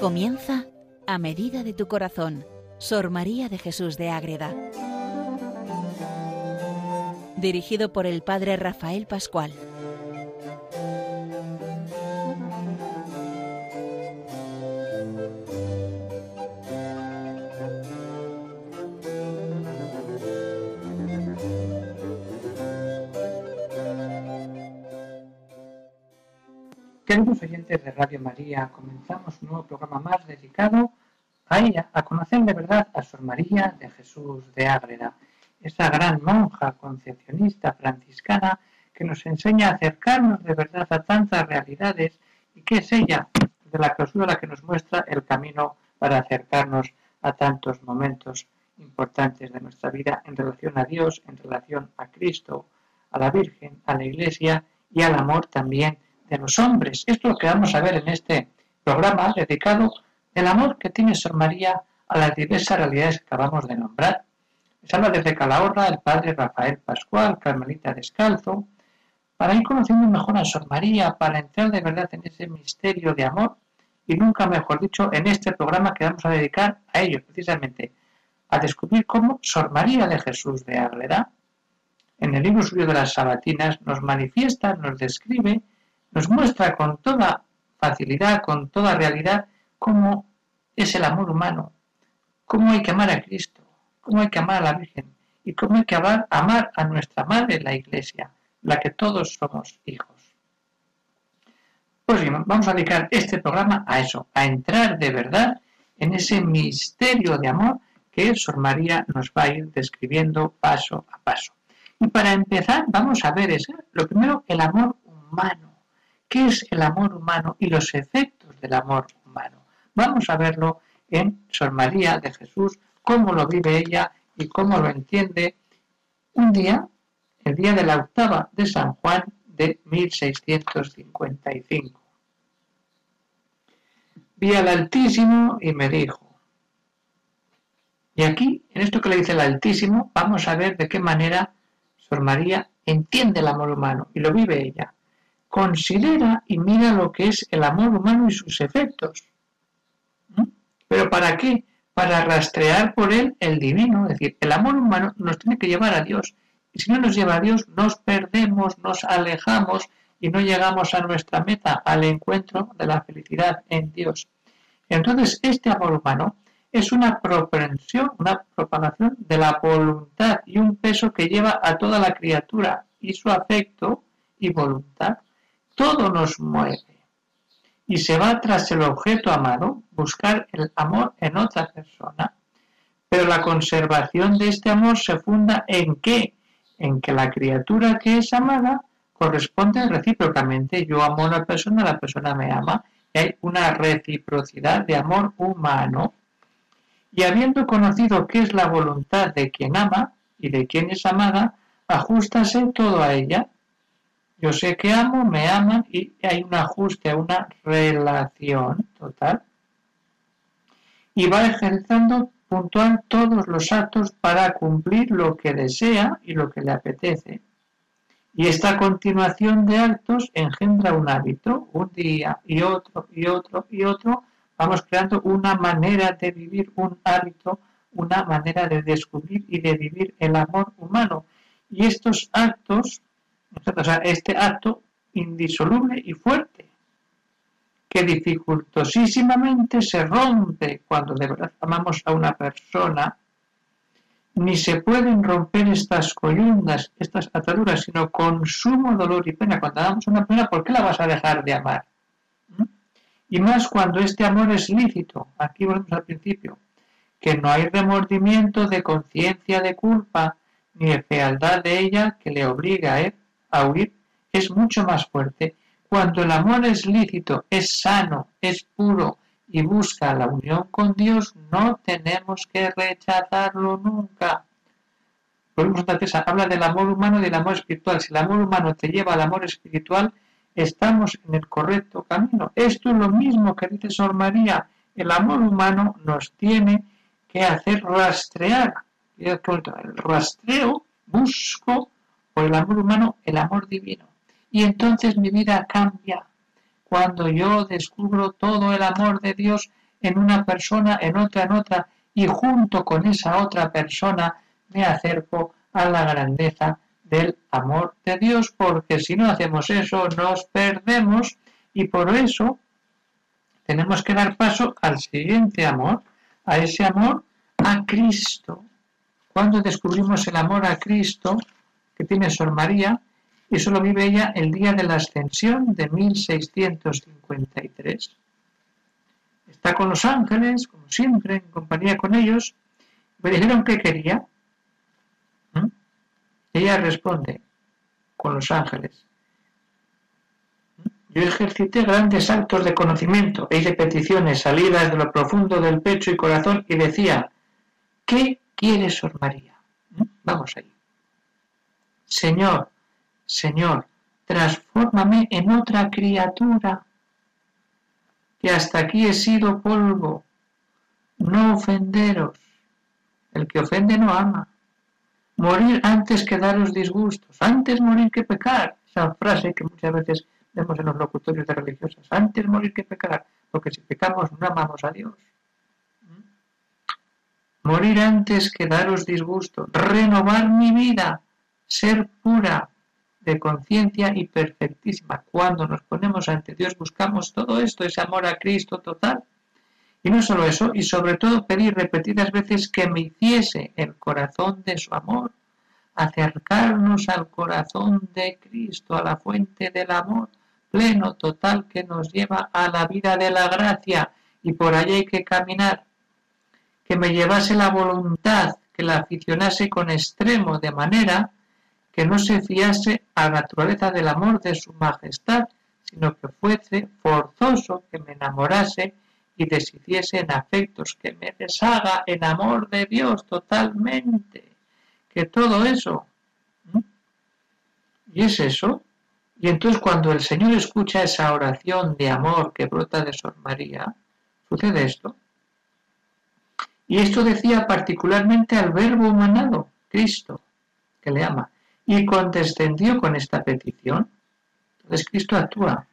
Comienza a medida de tu corazón, Sor María de Jesús de Ágreda. Dirigido por el Padre Rafael Pascual. Radio María, comenzamos un nuevo programa más dedicado a ella, a conocer de verdad a Sor María de Jesús de Ágreda, esa gran monja concepcionista franciscana que nos enseña a acercarnos de verdad a tantas realidades y que es ella de la clausura la que nos muestra el camino para acercarnos a tantos momentos importantes de nuestra vida en relación a Dios, en relación a Cristo, a la Virgen, a la Iglesia y al amor también de los hombres. Esto es lo que vamos a ver en este programa dedicado al amor que tiene Sor María a las diversas realidades que acabamos de nombrar. Les habla desde Calahorra el padre Rafael Pascual, Carmelita Descalzo, para ir conociendo mejor a Sor María, para entrar de verdad en ese misterio de amor y nunca mejor dicho en este programa que vamos a dedicar a ello precisamente, a descubrir cómo Sor María de Jesús de Ágreda, en el libro suyo de las Sabatinas, nos manifiesta, nos describe nos muestra con toda facilidad, con toda realidad, cómo es el amor humano, cómo hay que amar a Cristo, cómo hay que amar a la Virgen y cómo hay que amar, a nuestra Madre, la Iglesia, la que todos somos hijos. Pues bien, vamos a dedicar este programa a eso, a entrar de verdad en ese misterio de amor que Sor María nos va a ir describiendo paso a paso. Y para empezar, vamos a ver eso, lo primero, el amor humano qué es el amor humano y los efectos del amor humano. Vamos a verlo en Sor María de Jesús, cómo lo vive ella y cómo lo entiende un día, el día de la octava de San Juan de 1655. Vi al Altísimo y me dijo, y aquí, en esto que le dice el Altísimo, vamos a ver de qué manera Sor María entiende el amor humano y lo vive ella considera y mira lo que es el amor humano y sus efectos. ¿Mm? ¿Pero para qué? Para rastrear por él el divino. Es decir, el amor humano nos tiene que llevar a Dios. Y si no nos lleva a Dios, nos perdemos, nos alejamos y no llegamos a nuestra meta, al encuentro de la felicidad en Dios. Entonces, este amor humano es una propensión, una propagación de la voluntad y un peso que lleva a toda la criatura y su afecto y voluntad todo nos mueve y se va tras el objeto amado, buscar el amor en otra persona. Pero la conservación de este amor se funda en qué? En que la criatura que es amada corresponde recíprocamente. Yo amo a una persona, la persona me ama. Y hay una reciprocidad de amor humano. Y habiendo conocido qué es la voluntad de quien ama y de quien es amada, ajustase todo a ella yo sé que amo, me aman y hay un ajuste, una relación total. Y va ejerciendo puntual todos los actos para cumplir lo que desea y lo que le apetece. Y esta continuación de actos engendra un hábito, un día y otro y otro y otro. Vamos creando una manera de vivir, un hábito, una manera de descubrir y de vivir el amor humano. Y estos actos o sea, este acto indisoluble y fuerte, que dificultosísimamente se rompe cuando de verdad amamos a una persona, ni se pueden romper estas coyundas, estas ataduras, sino con sumo dolor y pena. Cuando amamos a una persona, ¿por qué la vas a dejar de amar? ¿Mm? Y más cuando este amor es lícito, aquí volvemos al principio, que no hay remordimiento de conciencia de culpa, ni de fealdad de ella que le obliga a él a es mucho más fuerte cuando el amor es lícito, es sano, es puro y busca la unión con Dios, no tenemos que rechazarlo nunca. Volvemos a habla del amor humano y del amor espiritual. Si el amor humano te lleva al amor espiritual, estamos en el correcto camino. Esto es lo mismo que dice Sor María. El amor humano nos tiene que hacer rastrear. El rastreo busco por el amor humano el amor divino. Y entonces mi vida cambia cuando yo descubro todo el amor de Dios en una persona, en otra, en otra, y junto con esa otra persona me acerco a la grandeza del amor de Dios, porque si no hacemos eso nos perdemos y por eso tenemos que dar paso al siguiente amor, a ese amor a Cristo. Cuando descubrimos el amor a Cristo que tiene Sor María, y eso lo vive ella el día de la ascensión de 1653. Está con los ángeles, como siempre, en compañía con ellos. Me dijeron que quería. ¿Mm? Ella responde con los ángeles. ¿Mm? Yo ejercité grandes actos de conocimiento e hice peticiones salidas de lo profundo del pecho y corazón y decía, ¿qué quiere Sor María? ¿Mm? Vamos ahí. Señor, Señor, transfórmame en otra criatura, que hasta aquí he sido polvo. No ofenderos. El que ofende no ama. Morir antes que daros disgustos. Antes morir que pecar. Esa frase que muchas veces vemos en los locutorios de religiosas. Antes morir que pecar. Porque si pecamos no amamos a Dios. Morir antes que daros disgusto. Renovar mi vida. Ser pura de conciencia y perfectísima. Cuando nos ponemos ante Dios buscamos todo esto, ese amor a Cristo total. Y no solo eso, y sobre todo pedir repetidas veces que me hiciese el corazón de su amor, acercarnos al corazón de Cristo, a la fuente del amor pleno, total, que nos lleva a la vida de la gracia, y por allí hay que caminar. Que me llevase la voluntad, que la aficionase con extremo, de manera que no se fiase a la naturaleza del amor de su majestad, sino que fuese forzoso que me enamorase y deshiciese en afectos, que me deshaga en amor de Dios totalmente, que todo eso. ¿Y es eso? Y entonces cuando el Señor escucha esa oración de amor que brota de Sor María, sucede esto. Y esto decía particularmente al verbo humanado, Cristo, que le ama y condescendió con esta petición. Entonces Cristo actúa,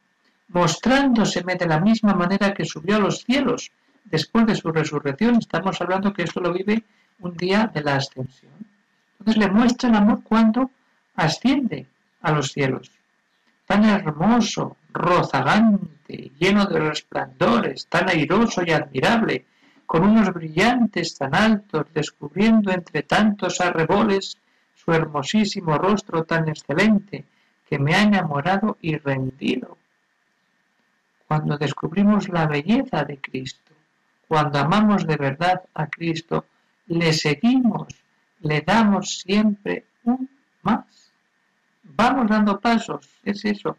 mostrándoseme de la misma manera que subió a los cielos después de su resurrección. Estamos hablando que esto lo vive un día de la ascensión. Entonces le muestra el amor cuando asciende a los cielos. Tan hermoso, rozagante, lleno de resplandores, tan airoso y admirable, con unos brillantes tan altos, descubriendo entre tantos arreboles hermosísimo rostro tan excelente que me ha enamorado y rendido. Cuando descubrimos la belleza de Cristo, cuando amamos de verdad a Cristo, le seguimos, le damos siempre un más. Vamos dando pasos, es eso.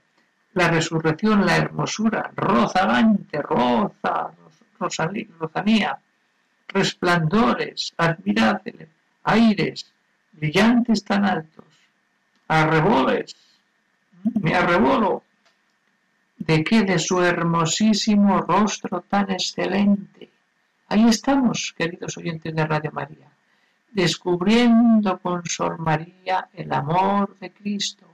La resurrección, la hermosura, rozagante, roza, rozanía, resplandores, admirables, aires, brillantes tan altos, arreboles, me arrebolo, de que de su hermosísimo rostro tan excelente. Ahí estamos, queridos oyentes de Radio María, descubriendo con Sor María el amor de Cristo,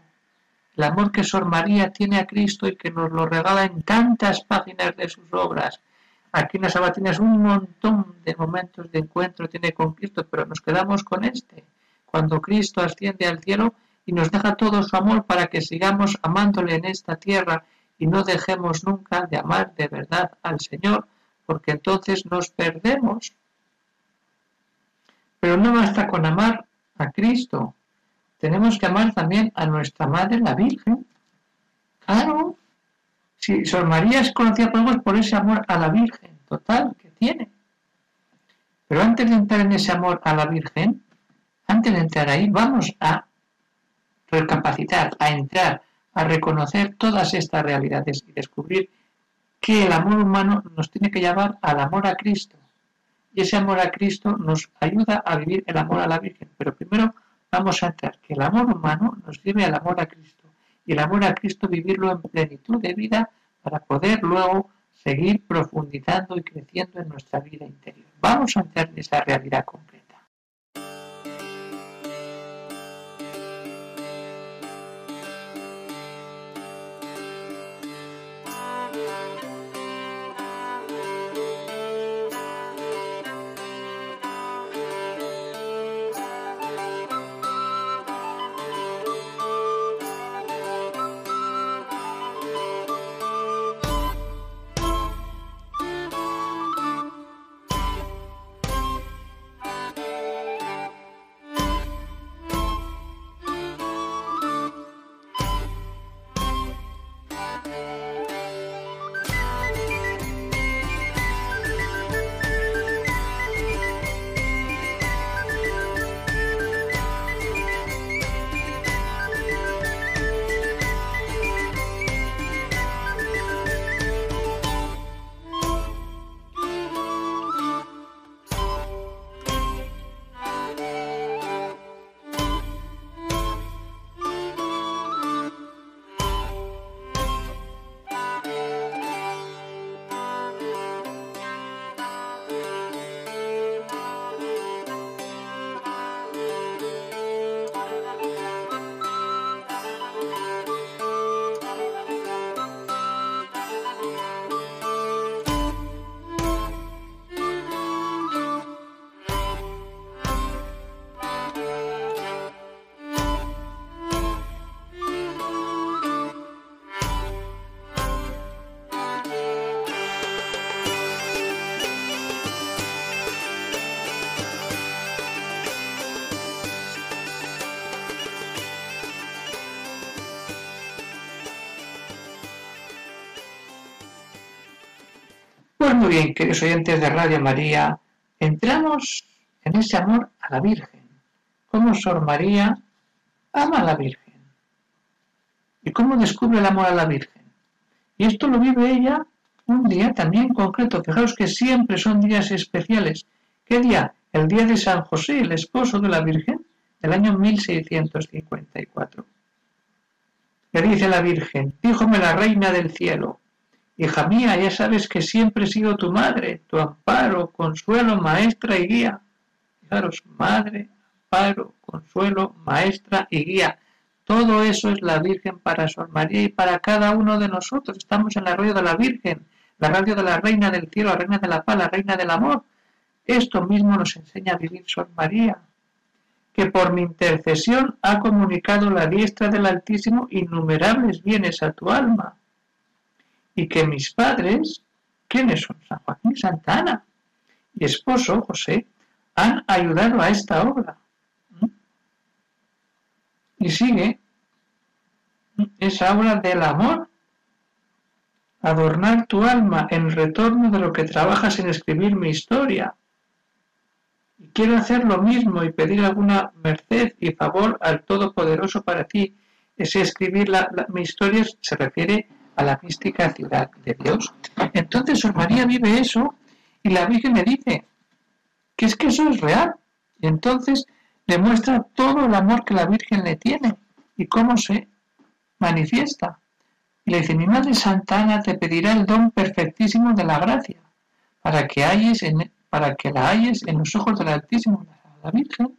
el amor que Sor María tiene a Cristo y que nos lo regala en tantas páginas de sus obras. Aquí en las sabatinas un montón de momentos de encuentro tiene con Cristo, pero nos quedamos con este cuando Cristo asciende al cielo y nos deja todo su amor para que sigamos amándole en esta tierra y no dejemos nunca de amar de verdad al Señor, porque entonces nos perdemos. Pero no basta con amar a Cristo, tenemos que amar también a nuestra Madre, la Virgen. Claro, si Sor María es conocida por por ese amor a la Virgen total que tiene. Pero antes de entrar en ese amor a la Virgen, antes de entrar ahí, vamos a recapacitar, a entrar, a reconocer todas estas realidades y descubrir que el amor humano nos tiene que llevar al amor a Cristo. Y ese amor a Cristo nos ayuda a vivir el amor a la Virgen. Pero primero vamos a entrar, que el amor humano nos lleve al amor a Cristo. Y el amor a Cristo vivirlo en plenitud de vida para poder luego seguir profundizando y creciendo en nuestra vida interior. Vamos a entrar en esa realidad concreta. Muy bien, queridos oyentes de Radio María, entramos en ese amor a la Virgen. ¿Cómo Sor María ama a la Virgen? ¿Y cómo descubre el amor a la Virgen? Y esto lo vive ella un día también concreto. Fijaos que siempre son días especiales. ¿Qué día? El día de San José, el esposo de la Virgen, del año 1654. Le dice la Virgen, díjome la reina del cielo, hija mía, ya sabes que siempre he sido tu madre, tu amparo, consuelo, maestra y guía. Fijaros, madre, amparo, consuelo, maestra y guía. Todo eso es la Virgen para Sor María y para cada uno de nosotros. Estamos en la radio de la Virgen, la radio de la Reina del Cielo, la Reina de la Paz, la Reina del Amor. Esto mismo nos enseña a vivir Sor María que por mi intercesión ha comunicado la diestra del Altísimo innumerables bienes a tu alma, y que mis padres, ¿quiénes son? San Joaquín y Santa Ana, y esposo José, han ayudado a esta obra. Y sigue esa obra del amor, adornar tu alma en retorno de lo que trabajas en escribir mi historia quiero hacer lo mismo y pedir alguna merced y favor al Todopoderoso para ti. Ese escribir la, mi historia se refiere a la mística ciudad de Dios. Entonces Sor María vive eso y la Virgen le dice que es que eso es real. Y entonces le muestra todo el amor que la Virgen le tiene y cómo se manifiesta. Y le dice, mi Madre Santa Ana te pedirá el don perfectísimo de la gracia, para que halles en, para que la halles en los ojos del Altísimo. La Virgen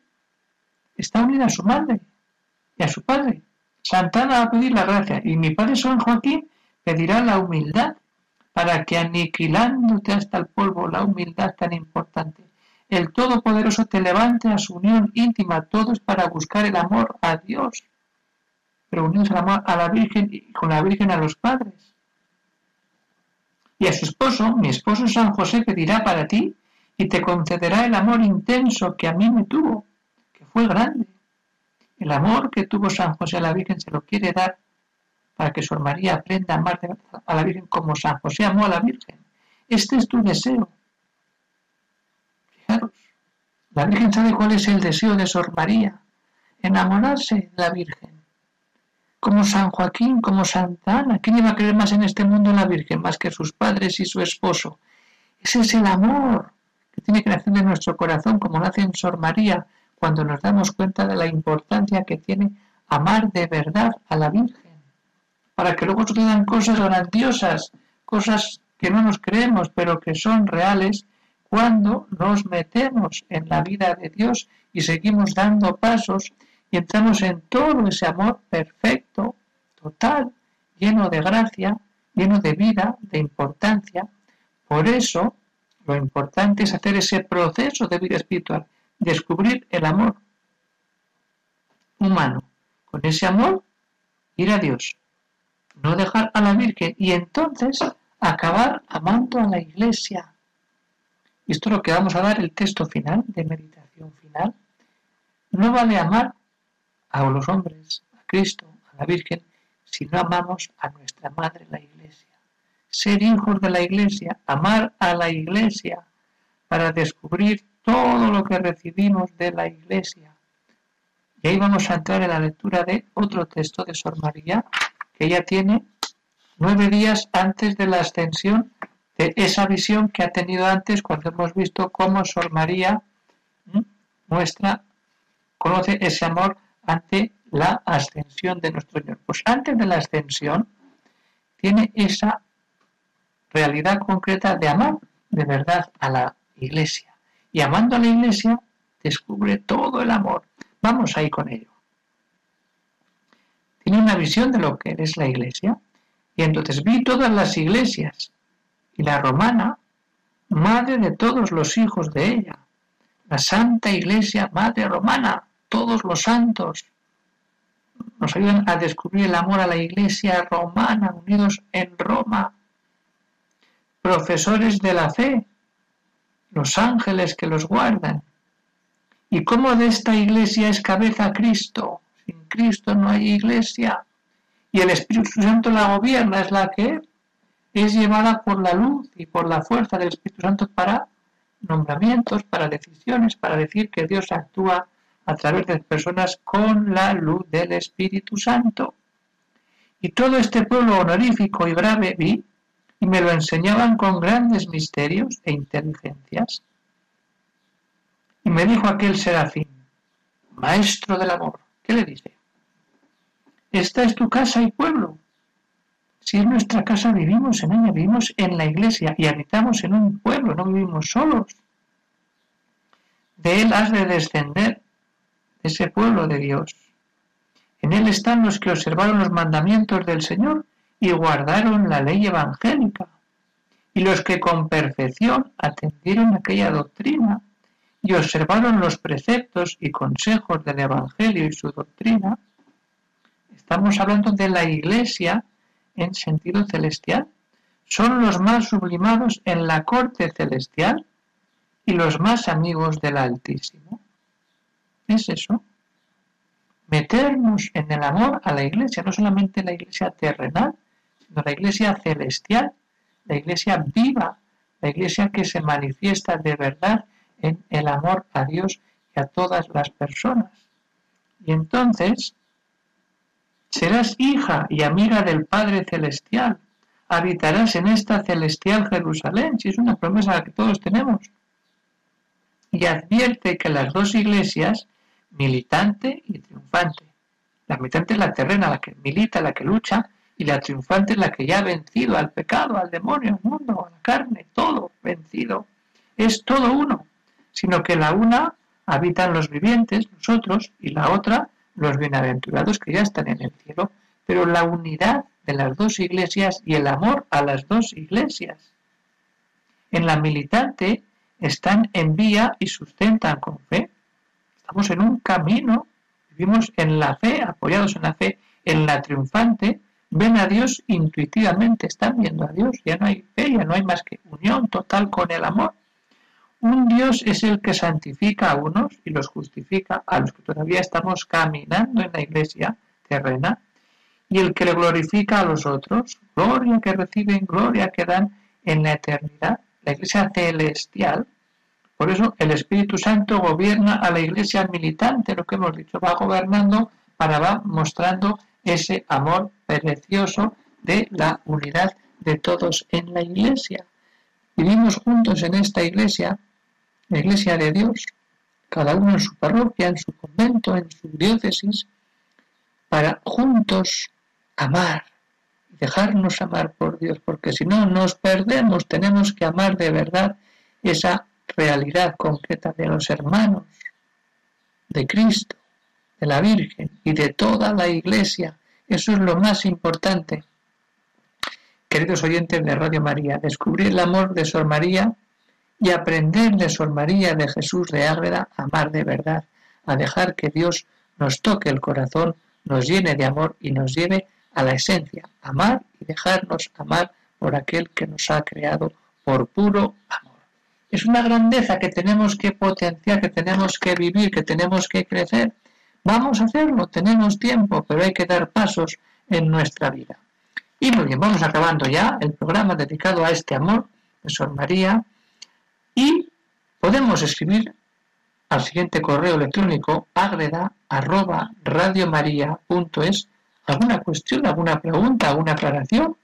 está unida a su madre y a su padre. Santana va a pedir la gracia y mi padre San Joaquín pedirá la humildad para que aniquilándote hasta el polvo la humildad tan importante, el Todopoderoso te levante a su unión íntima, todos para buscar el amor a Dios, pero unidos al amor a la Virgen y con la Virgen a los padres. Y a su esposo, mi esposo San José pedirá para ti y te concederá el amor intenso que a mí me tuvo, que fue grande. El amor que tuvo San José a la Virgen se lo quiere dar para que Sor María aprenda a amar a la Virgen como San José amó a la Virgen. Este es tu deseo. Fijaros, la Virgen sabe cuál es el deseo de Sor María, enamorarse de la Virgen. Como San Joaquín, como Santa Ana. ¿Quién iba a creer más en este mundo la Virgen más que sus padres y su esposo? Ese es el amor que tiene que nacer en nuestro corazón, como nace en Sor María, cuando nos damos cuenta de la importancia que tiene amar de verdad a la Virgen, para que luego sucedan cosas grandiosas, cosas que no nos creemos, pero que son reales cuando nos metemos en la vida de Dios y seguimos dando pasos y entramos en todo ese amor perfecto, total, lleno de gracia, lleno de vida, de importancia. Por eso lo importante es hacer ese proceso de vida espiritual, descubrir el amor humano. Con ese amor, ir a Dios, no dejar a la Virgen y entonces acabar amando a la Iglesia. Esto es lo que vamos a dar el texto final de meditación final. No vale amar a los hombres, a Cristo, a la Virgen, si no amamos a nuestra Madre la Iglesia ser hijos de la Iglesia, amar a la Iglesia, para descubrir todo lo que recibimos de la Iglesia. Y ahí vamos a entrar en la lectura de otro texto de Sor María, que ella tiene nueve días antes de la ascensión de esa visión que ha tenido antes cuando hemos visto cómo Sor María muestra, conoce ese amor ante la ascensión de nuestro Señor. Pues antes de la ascensión tiene esa realidad concreta de amar de verdad a la iglesia. Y amando a la iglesia, descubre todo el amor. Vamos ahí con ello. Tiene una visión de lo que es la iglesia. Y entonces vi todas las iglesias y la romana, madre de todos los hijos de ella. La Santa Iglesia, Madre Romana, todos los santos, nos ayudan a descubrir el amor a la Iglesia romana, unidos en Roma, profesores de la fe, los ángeles que los guardan. ¿Y cómo de esta iglesia es cabeza Cristo? Cristo no hay iglesia. Y el Espíritu Santo la gobierna, es la que es llevada por la luz y por la fuerza del Espíritu Santo para nombramientos, para decisiones, para decir que Dios actúa a través de personas con la luz del Espíritu Santo. Y todo este pueblo honorífico y brave vi, y me lo enseñaban con grandes misterios e inteligencias. Y me dijo aquel serafín, Maestro del amor, ¿qué le dice? Esta es tu casa y pueblo. Si es nuestra casa, vivimos en ella, vivimos en la iglesia y habitamos en un pueblo, no vivimos solos. De él has de descender, de ese pueblo de Dios. En él están los que observaron los mandamientos del Señor y guardaron la ley evangélica, y los que con perfección atendieron aquella doctrina y observaron los preceptos y consejos del Evangelio y su doctrina, estamos hablando de la Iglesia en sentido celestial. Son los más sublimados en la corte celestial y los más amigos del Altísimo. Es eso. Meternos en el amor a la Iglesia, no solamente la Iglesia terrenal, sino la Iglesia celestial, la Iglesia viva, la Iglesia que se manifiesta de verdad en el amor a Dios y a todas las personas. Y entonces serás hija y amiga del Padre Celestial, habitarás en esta celestial Jerusalén, si es una promesa que todos tenemos. Y advierte que las dos iglesias, militante y triunfante, la militante es la terrena, la que milita, la que lucha, y la triunfante es la que ya ha vencido al pecado, al demonio, al mundo, a la carne, todo vencido. Es todo uno sino que la una habitan los vivientes, nosotros, y la otra los bienaventurados que ya están en el cielo, pero la unidad de las dos iglesias y el amor a las dos iglesias. En la militante están en vía y sustentan con fe. Estamos en un camino, vivimos en la fe, apoyados en la fe, en la triunfante, ven a Dios intuitivamente, están viendo a Dios, ya no hay fe, ya no hay más que unión total con el amor. Un Dios es el que santifica a unos y los justifica a los que todavía estamos caminando en la iglesia terrena y el que le glorifica a los otros, gloria que reciben, gloria que dan en la eternidad, la iglesia celestial. Por eso el Espíritu Santo gobierna a la iglesia militante, lo que hemos dicho, va gobernando para va mostrando ese amor precioso de la unidad de todos en la iglesia. Vivimos juntos en esta iglesia la Iglesia de Dios, cada uno en su parroquia, en su convento, en su diócesis, para juntos amar dejarnos amar por Dios, porque si no nos perdemos, tenemos que amar de verdad esa realidad concreta de los hermanos, de Cristo, de la Virgen y de toda la Iglesia. Eso es lo más importante. Queridos oyentes de Radio María, descubrir el amor de Sor María y aprender de Sor María de Jesús de Ágreda a amar de verdad, a dejar que Dios nos toque el corazón, nos llene de amor y nos lleve a la esencia, amar y dejarnos amar por aquel que nos ha creado por puro amor. Es una grandeza que tenemos que potenciar, que tenemos que vivir, que tenemos que crecer. Vamos a hacerlo, tenemos tiempo, pero hay que dar pasos en nuestra vida. Y muy bien, vamos acabando ya el programa dedicado a este amor de Sor María y podemos escribir al siguiente correo electrónico agreda@radiomaria.es alguna cuestión, alguna pregunta, alguna aclaración.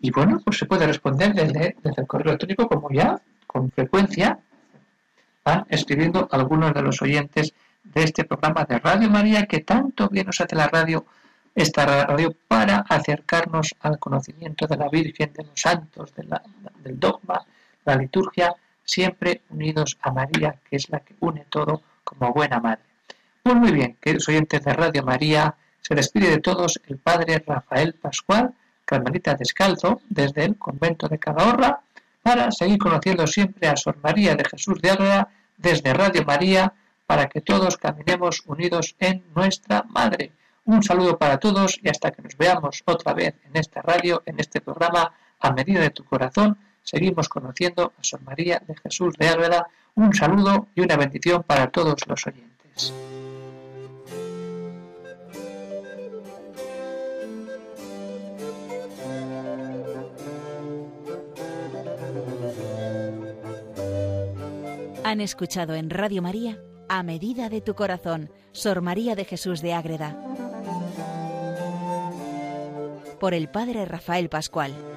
Y bueno, pues se puede responder desde, desde el correo electrónico como ya con frecuencia van escribiendo algunos de los oyentes de este programa de Radio María que tanto bien nos hace la radio, esta radio para acercarnos al conocimiento de la Virgen, de los santos, del dogma, la liturgia, siempre unidos a María, que es la que une todo como buena madre. Pues muy bien, queridos oyentes de Radio María, se despide de todos el padre Rafael Pascual, carmelita descalzo, desde el convento de Calahorra, para seguir conociendo siempre a Sor María de Jesús de Ágreda desde Radio María, para que todos caminemos unidos en nuestra Madre. Un saludo para todos y hasta que nos veamos otra vez en esta radio, en este programa, a medida de tu corazón, seguimos conociendo a Sor María de Jesús de Álveda. Un saludo y una bendición para todos los oyentes. Han escuchado en Radio María, a medida de tu corazón, Sor María de Jesús de Ágreda, por el Padre Rafael Pascual.